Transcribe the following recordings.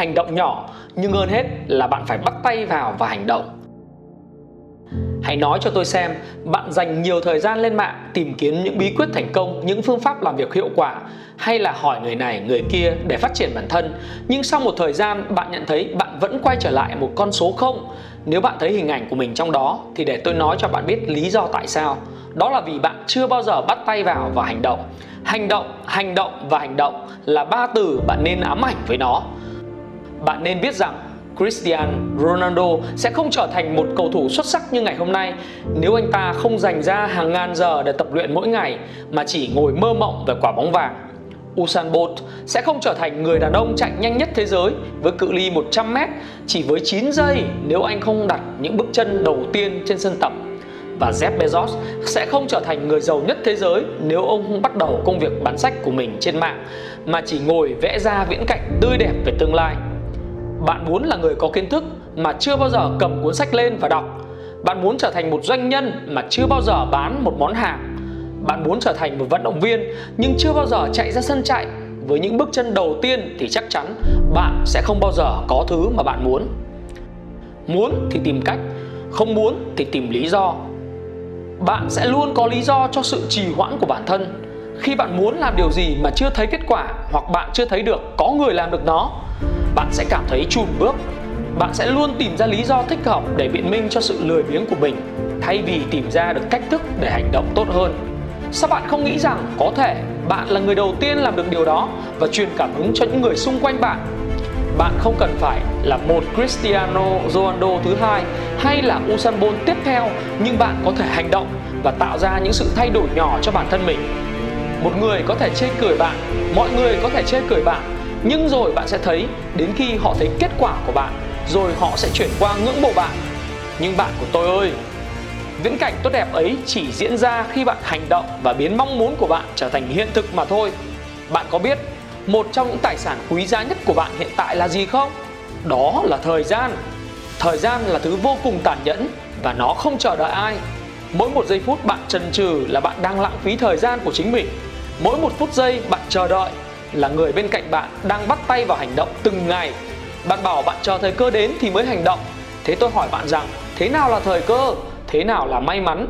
Hành động nhỏ, nhưng hơn hết là bạn phải bắt tay vào và hành động. Hãy nói cho tôi xem, bạn dành nhiều thời gian lên mạng tìm kiếm những bí quyết thành công, những phương pháp làm việc hiệu quả hay là hỏi người này, người kia để phát triển bản thân. Nhưng sau một thời gian bạn nhận thấy bạn vẫn quay trở lại một con số không. Nếu bạn thấy hình ảnh của mình trong đó thì để tôi nói cho bạn biết lý do tại sao. Đó là vì bạn chưa bao giờ bắt tay vào và hành động. Hành động, hành động và hành động là ba từ bạn nên ám ảnh với nó. Bạn nên biết rằng Cristiano Ronaldo sẽ không trở thành một cầu thủ xuất sắc như ngày hôm nay nếu anh ta không dành ra hàng ngàn giờ để tập luyện mỗi ngày mà chỉ ngồi mơ mộng về quả bóng vàng. Usain Bolt sẽ không trở thành người đàn ông chạy nhanh nhất thế giới với cự ly 100m chỉ với 9 giây nếu anh không đặt những bước chân đầu tiên trên sân tập. Và Jeff Bezos sẽ không trở thành người giàu nhất thế giới nếu ông không bắt đầu công việc bán sách của mình trên mạng mà chỉ ngồi vẽ ra viễn cảnh tươi đẹp về tương lai. Bạn muốn là người có kiến thức mà chưa bao giờ cầm cuốn sách lên và đọc. Bạn muốn trở thành một doanh nhân mà chưa bao giờ bán một món hàng. Bạn muốn trở thành một vận động viên nhưng chưa bao giờ chạy ra sân chạy. Với những bước chân đầu tiên thì chắc chắn bạn sẽ không bao giờ có thứ mà bạn muốn. Muốn thì tìm cách, không muốn thì tìm lý do. Bạn sẽ luôn có lý do cho sự trì hoãn của bản thân. Khi bạn muốn làm điều gì mà chưa thấy kết quả hoặc bạn chưa thấy được có người làm được nó bạn sẽ cảm thấy chùn bước. Bạn sẽ luôn tìm ra lý do thích hợp để biện minh cho sự lười biếng của mình, thay vì tìm ra được cách thức để hành động tốt hơn. Sao bạn không nghĩ rằng có thể bạn là người đầu tiên làm được điều đó và truyền cảm hứng cho những người xung quanh bạn? Bạn không cần phải là một Cristiano Ronaldo thứ hai hay là Usain Bolt tiếp theo, nhưng bạn có thể hành động và tạo ra những sự thay đổi nhỏ cho bản thân mình. Một người có thể chê cười bạn, mọi người có thể chê cười bạn nhưng rồi bạn sẽ thấy đến khi họ thấy kết quả của bạn, rồi họ sẽ chuyển qua ngưỡng mộ bạn. Nhưng bạn của tôi ơi, viễn cảnh tốt đẹp ấy chỉ diễn ra khi bạn hành động và biến mong muốn của bạn trở thành hiện thực mà thôi. Bạn có biết một trong những tài sản quý giá nhất của bạn hiện tại là gì không? Đó là thời gian. Thời gian là thứ vô cùng tàn nhẫn và nó không chờ đợi ai. Mỗi một giây phút bạn chần chừ là bạn đang lãng phí thời gian của chính mình. Mỗi một phút giây bạn chờ đợi là người bên cạnh bạn đang bắt tay vào hành động từng ngày. Bạn bảo bạn chờ thời cơ đến thì mới hành động. Thế tôi hỏi bạn rằng, thế nào là thời cơ? Thế nào là may mắn?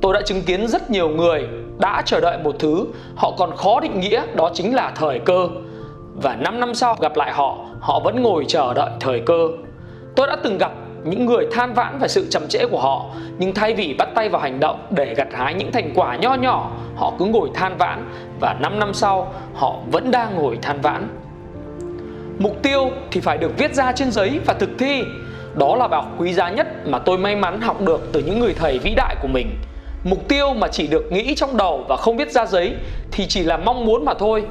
Tôi đã chứng kiến rất nhiều người đã chờ đợi một thứ, họ còn khó định nghĩa đó chính là thời cơ. Và 5 năm sau gặp lại họ họ vẫn ngồi chờ đợi thời cơ. Tôi đã từng gặp những người than vãn về sự chậm trễ của họ, nhưng thay vì bắt tay vào hành động để gặt hái những thành quả nho nhỏ, họ cứ ngồi than vãn và 5 năm sau, họ vẫn đang ngồi than vãn. Mục tiêu thì phải được viết ra trên giấy và thực thi. Đó là bài học quý giá nhất mà tôi may mắn học được từ những người thầy vĩ đại của mình. Mục tiêu mà chỉ được nghĩ trong đầu và không viết ra giấy thì chỉ là mong muốn mà thôi.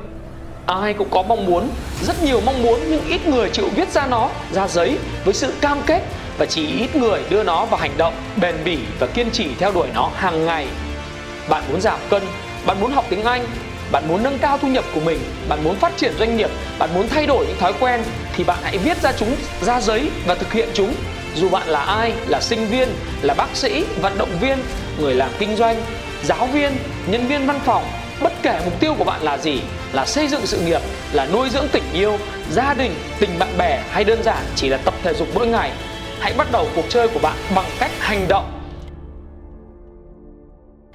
Ai cũng có mong muốn, rất nhiều mong muốn nhưng ít người chịu viết ra nó, ra giấy với sự cam kết và chỉ ít người đưa nó vào hành động, bền bỉ và kiên trì theo đuổi nó hàng ngày. Bạn muốn giảm cân, bạn muốn học tiếng anh, bạn muốn nâng cao thu nhập của mình, bạn muốn phát triển doanh nghiệp, bạn muốn thay đổi những thói quen, thì bạn hãy viết ra chúng, ra giấy và thực hiện chúng. Dù bạn là ai, là sinh viên, là bác sĩ, vận động viên, người làm kinh doanh, giáo viên, nhân viên văn phòng, bất kể mục tiêu của bạn là gì, là xây dựng sự nghiệp, là nuôi dưỡng tình yêu, gia đình, tình bạn bè hay đơn giản chỉ là tập thể dục mỗi ngày hãy bắt đầu cuộc chơi của bạn bằng cách hành động.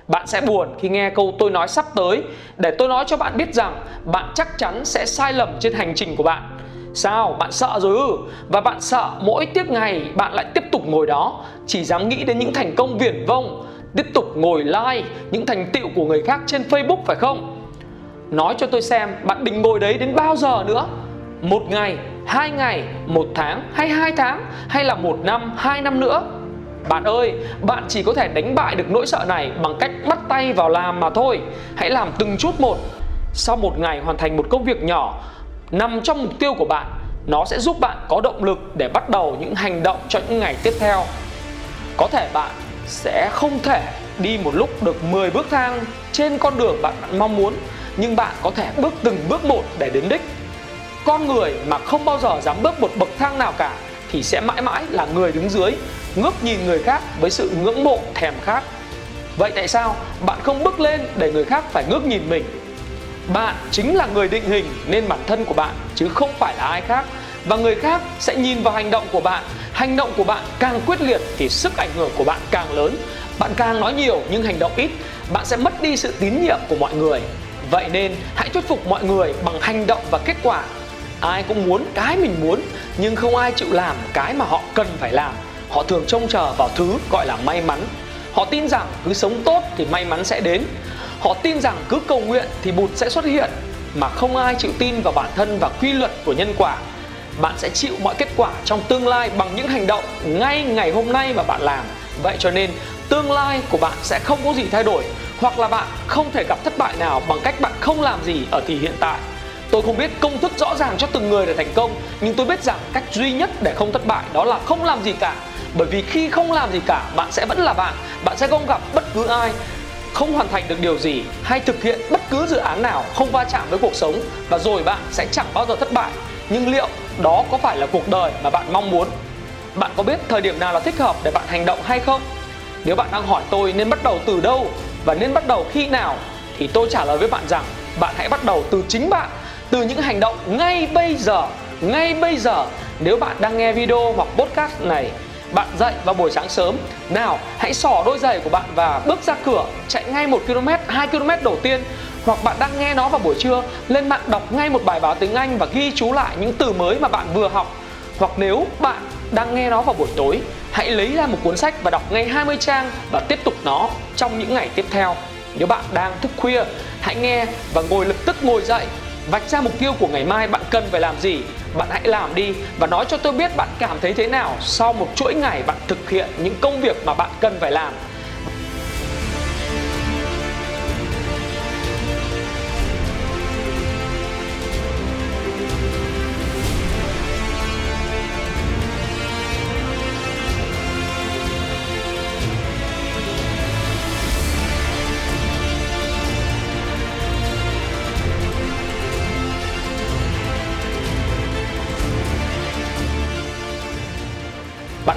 Bạn sẽ buồn khi nghe câu tôi nói sắp tới để tôi nói cho bạn biết rằng bạn chắc chắn sẽ sai lầm trên hành trình của bạn. Sao? Bạn sợ rồi ư? Và bạn sợ mỗi tiếp ngày bạn lại tiếp tục ngồi đó, chỉ dám nghĩ đến những thành công viển vông, tiếp tục ngồi like những thành tựu của người khác trên facebook, phải không? Nói cho tôi xem bạn định ngồi đấy đến bao giờ nữa? Một ngày hai ngày một tháng hay hai tháng hay là một năm hai năm nữa bạn ơi, bạn chỉ có thể đánh bại được nỗi sợ này bằng cách bắt tay vào làm mà thôi. Hãy làm từng chút một. sau một ngày hoàn thành một công việc nhỏ nằm trong mục tiêu của bạn nó sẽ giúp bạn có động lực để bắt đầu những hành động cho những ngày tiếp theo có thể bạn sẽ không thể đi một lúc được 10 bước thang trên con đường bạn mong muốn nhưng bạn có thể bước từng bước một để đến đích con người mà không bao giờ dám bước một bậc thang nào cả, thì sẽ mãi mãi là người đứng dưới, ngước nhìn người khác với sự ngưỡng mộ thèm khát. Vậy tại sao bạn không bước lên để người khác phải ngước nhìn mình? Bạn chính là người định hình nên bản thân của bạn, chứ không phải là ai khác. Và người khác sẽ nhìn vào hành động của bạn. Hành động của bạn càng quyết liệt thì sức ảnh hưởng của bạn càng lớn. Bạn càng nói nhiều nhưng hành động ít, bạn sẽ mất đi sự tín nhiệm của mọi người. Vậy nên hãy thuyết phục mọi người bằng hành động và kết quả ai cũng muốn cái mình muốn, nhưng không ai chịu làm cái mà họ cần phải làm. Họ thường trông chờ vào thứ gọi là may mắn. Họ tin rằng cứ sống tốt thì may mắn sẽ đến. Họ tin rằng cứ cầu nguyện thì bụt sẽ xuất hiện, mà không ai chịu tin vào bản thân và quy luật của nhân quả. Bạn sẽ chịu mọi kết quả trong tương lai bằng những hành động ngay ngày hôm nay mà bạn làm. Vậy cho nên, tương lai của bạn sẽ không có gì thay đổi, hoặc là bạn không thể gặp thất bại nào bằng cách bạn không làm gì ở thì hiện tại tôi không biết công thức rõ ràng cho từng người để thành công, nhưng tôi biết rằng cách duy nhất để không thất bại đó là không làm gì cả. Bởi vì khi không làm gì cả, bạn sẽ vẫn là bạn. Bạn sẽ không gặp bất cứ ai, không hoàn thành được điều gì, hay thực hiện bất cứ dự án nào không va chạm với cuộc sống, và rồi bạn sẽ chẳng bao giờ thất bại. Nhưng liệu đó có phải là cuộc đời mà bạn mong muốn? Bạn có biết thời điểm nào là thích hợp để bạn hành động hay không? Nếu bạn đang hỏi tôi nên bắt đầu từ đâu và nên bắt đầu khi nào, thì tôi trả lời với bạn rằng bạn hãy bắt đầu từ chính bạn từ những hành động ngay bây giờ, ngay bây giờ, nếu bạn đang nghe video hoặc podcast này, bạn dậy vào buổi sáng sớm, nào, hãy xỏ đôi giày của bạn và bước ra cửa, chạy ngay một km 2 km đầu tiên, hoặc bạn đang nghe nó vào buổi trưa, lên mạng đọc ngay một bài báo tiếng Anh và ghi chú lại những từ mới mà bạn vừa học. Hoặc nếu bạn đang nghe nó vào buổi tối, hãy lấy ra một cuốn sách và đọc ngay 20 trang và tiếp tục nó trong những ngày tiếp theo. Nếu bạn đang thức khuya, hãy nghe và ngồi lập tức ngồi dậy vạch ra mục tiêu của ngày mai, bạn cần phải làm gì? Bạn hãy làm đi và nói cho tôi biết bạn cảm thấy thế nào sau một chuỗi ngày bạn thực hiện những công việc mà bạn cần phải làm.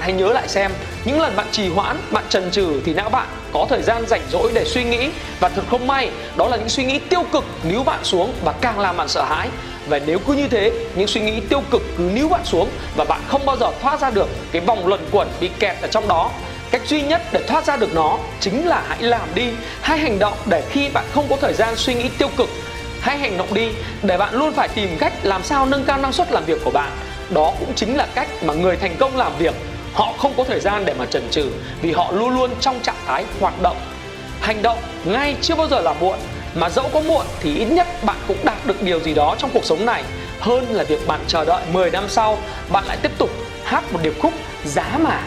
Hãy nhớ lại xem, những lần bạn trì hoãn, bạn trần trừ thì não bạn có thời gian rảnh rỗi để suy nghĩ. Và thật không may, đó là những suy nghĩ tiêu cực níu bạn xuống và càng làm bạn sợ hãi. Và nếu cứ như thế, những suy nghĩ tiêu cực cứ níu bạn xuống và bạn không bao giờ thoát ra được cái vòng luẩn quẩn bị kẹt ở trong đó. Cách duy nhất để thoát ra được nó chính là hãy làm đi. Hãy hành động để khi bạn không có thời gian suy nghĩ tiêu cực, hãy hành động đi. Để bạn luôn phải tìm cách làm sao nâng cao năng suất làm việc của bạn. Đó cũng chính là cách mà người thành công làm việc họ không có thời gian để mà chần chừ vì họ luôn luôn trong trạng thái hoạt động. Hành động ngay chưa bao giờ là muộn, mà dẫu có muộn thì ít nhất bạn cũng đạt được điều gì đó trong cuộc sống này. Hơn là việc bạn chờ đợi 10 năm sau, bạn lại tiếp tục hát một điệp khúc giá mà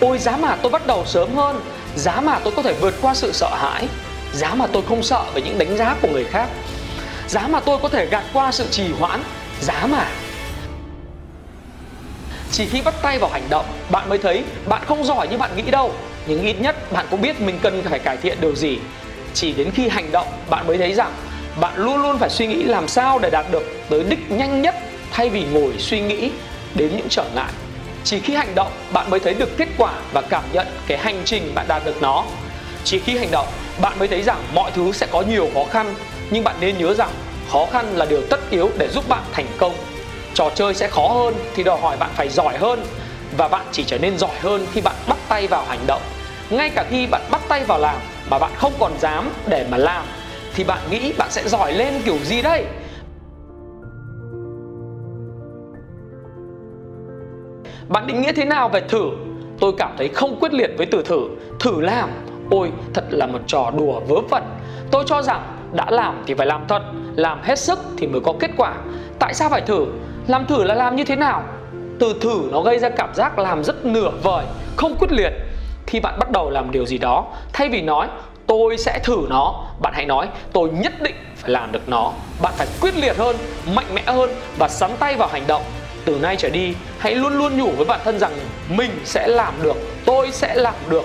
ôi, giá mà tôi bắt đầu sớm hơn. Giá mà tôi có thể vượt qua sự sợ hãi. Giá mà tôi không sợ về những đánh giá của người khác. Giá mà tôi có thể gạt qua sự trì hoãn. Giá mà chỉ khi bắt tay vào hành động, bạn mới thấy bạn không giỏi như bạn nghĩ đâu. Nhưng ít nhất bạn cũng biết mình cần phải cải thiện điều gì. Chỉ đến khi hành động, bạn mới thấy rằng bạn luôn luôn phải suy nghĩ làm sao để đạt được tới đích nhanh nhất thay vì ngồi suy nghĩ đến những trở ngại. Chỉ khi hành động, bạn mới thấy được kết quả và cảm nhận cái hành trình bạn đạt được nó. Chỉ khi hành động, bạn mới thấy rằng mọi thứ sẽ có nhiều khó khăn, nhưng bạn nên nhớ rằng khó khăn là điều tất yếu để giúp bạn thành công trò chơi sẽ khó hơn thì đòi hỏi bạn phải giỏi hơn và bạn chỉ trở nên giỏi hơn khi bạn bắt tay vào hành động. Ngay cả khi bạn bắt tay vào làm mà bạn không còn dám để mà làm thì bạn nghĩ bạn sẽ giỏi lên kiểu gì đây? Bạn định nghĩa thế nào về thử? Tôi cảm thấy không quyết liệt với từ thử. Thử làm? Ôi, thật là một trò đùa vớ vẩn. Tôi cho rằng đã làm thì phải làm thật, làm hết sức thì mới có kết quả tại sao phải thử? Làm thử là làm như thế nào? Từ thử nó gây ra cảm giác làm rất nửa vời, không quyết liệt. Khi bạn bắt đầu làm điều gì đó, thay vì nói, tôi sẽ thử nó, bạn hãy nói, tôi nhất định phải làm được nó. Bạn phải quyết liệt hơn, mạnh mẽ hơn và sắn tay vào hành động. Từ nay trở đi, hãy luôn luôn nhủ với bản thân rằng mình sẽ làm được, tôi sẽ làm được.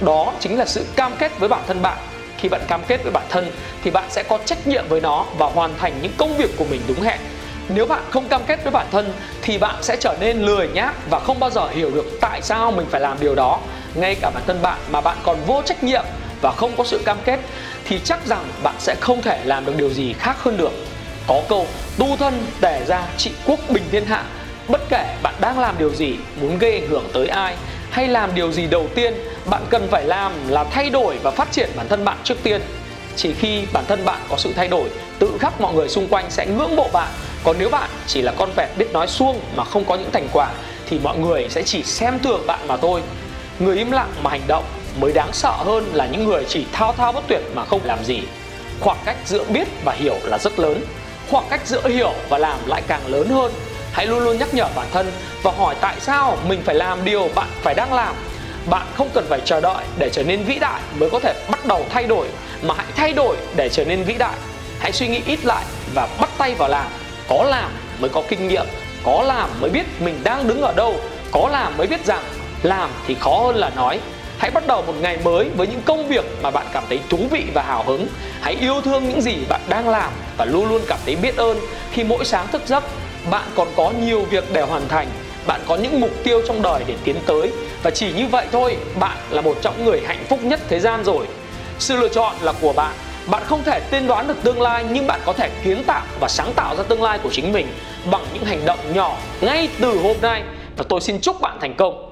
Đó chính là sự cam kết với bản thân bạn. Khi bạn cam kết với bản thân, thì bạn sẽ có trách nhiệm với nó và hoàn thành những công việc của mình đúng hẹn nếu bạn không cam kết với bản thân thì bạn sẽ trở nên lười nhác và không bao giờ hiểu được tại sao mình phải làm điều đó. Ngay cả bản thân bạn mà bạn còn vô trách nhiệm và không có sự cam kết thì chắc rằng bạn sẽ không thể làm được điều gì khác hơn được. Có câu, tu thân tề ra trị quốc bình thiên hạ. Bất kể bạn đang làm điều gì, muốn gây ảnh hưởng tới ai hay làm điều gì đầu tiên, bạn cần phải làm là thay đổi và phát triển bản thân bạn trước tiên. Chỉ khi bản thân bạn có sự thay đổi, tự khắc mọi người xung quanh sẽ ngưỡng mộ bạn còn nếu bạn chỉ là con vẹt biết nói suông mà không có những thành quả, thì mọi người sẽ chỉ xem thường bạn mà thôi. Người im lặng mà hành động mới đáng sợ hơn là những người chỉ thao thao bất tuyệt mà không làm gì. Khoảng cách giữa biết và hiểu là rất lớn. Khoảng cách giữa hiểu và làm lại càng lớn hơn. Hãy luôn luôn nhắc nhở bản thân và hỏi tại sao mình phải làm điều bạn phải đang làm. Bạn không cần phải chờ đợi để trở nên vĩ đại mới có thể bắt đầu thay đổi, mà hãy thay đổi để trở nên vĩ đại. Hãy suy nghĩ ít lại và bắt tay vào làm có làm mới có kinh nghiệm, có làm mới biết mình đang đứng ở đâu, có làm mới biết rằng làm thì khó hơn là nói. Hãy bắt đầu một ngày mới với những công việc mà bạn cảm thấy thú vị và hào hứng. Hãy yêu thương những gì bạn đang làm và luôn luôn cảm thấy biết ơn. Khi mỗi sáng thức giấc, bạn còn có nhiều việc để hoàn thành. Bạn có những mục tiêu trong đời để tiến tới. Và chỉ như vậy thôi, bạn là một trong người hạnh phúc nhất thế gian rồi. Sự lựa chọn là của bạn bạn không thể tiên đoán được tương lai, nhưng bạn có thể kiến tạo và sáng tạo ra tương lai của chính mình bằng những hành động nhỏ ngay từ hôm nay. Và tôi xin chúc bạn thành công.